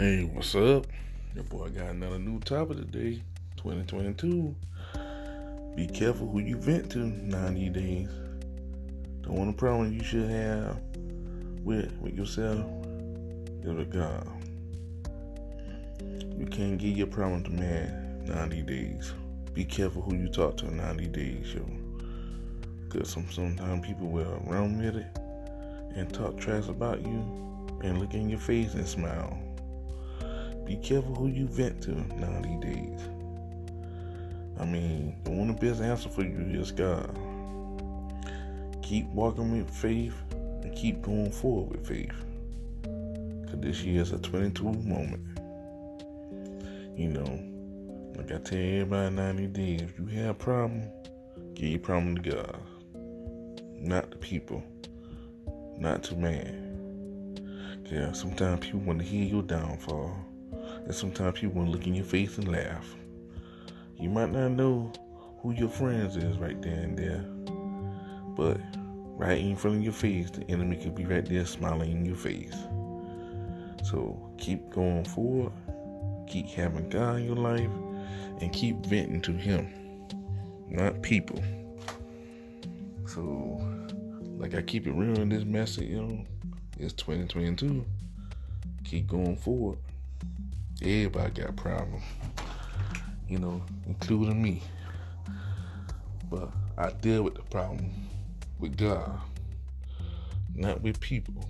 Hey, what's up? Your boy got another new topic today, 2022. Be careful who you vent to 90 days. The only problem you should have with with yourself is with God. You can't give your problem to man 90 days. Be careful who you talk to 90 days, yo. Cause some sometimes people will run with it and talk trash about you and look in your face and smile. Be careful who you vent to 90 days. I mean, the one of the best answer for you is God. Keep walking with faith and keep going forward with faith. Cause this year is a 22 moment. You know, like I tell everybody 90 days, if you have a problem, give your problem to God. Not the people. Not to man. Yeah, sometimes people want to hear your downfall. And sometimes people to look in your face and laugh. You might not know who your friends is right there and there. But right in front of your face, the enemy could be right there smiling in your face. So keep going forward, keep having God in your life, and keep venting to Him, not people. So, like I keep it real in this message, you know, it's 2022. Keep going forward. Everybody got problems, you know, including me. But I deal with the problem with God, not with people.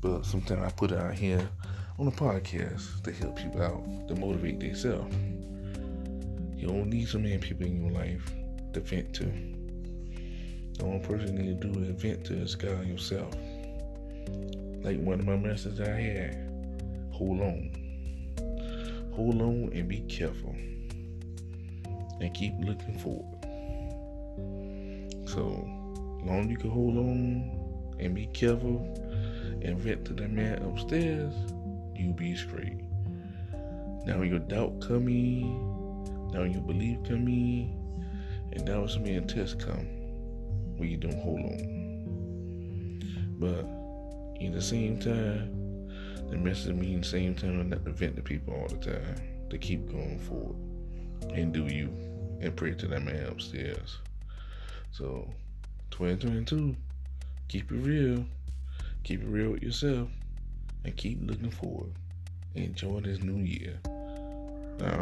But sometimes I put it out here on a podcast to help people out, to motivate themselves. You don't need so many people in your life to vent to. The only person you need to do is vent to is God yourself. Like one of my messages I had, hold on. Hold on and be careful. And keep looking forward. So, long you can hold on and be careful and vent to the man upstairs, you be straight. Now when your doubt come in, now when your belief come in, and now some a test come, where you don't hold on. But in the same time, the message means the same time not to vent to people all the time. To keep going forward and do you and pray to that man upstairs. So 2022, keep it real. Keep it real with yourself and keep looking forward. Enjoy this new year. All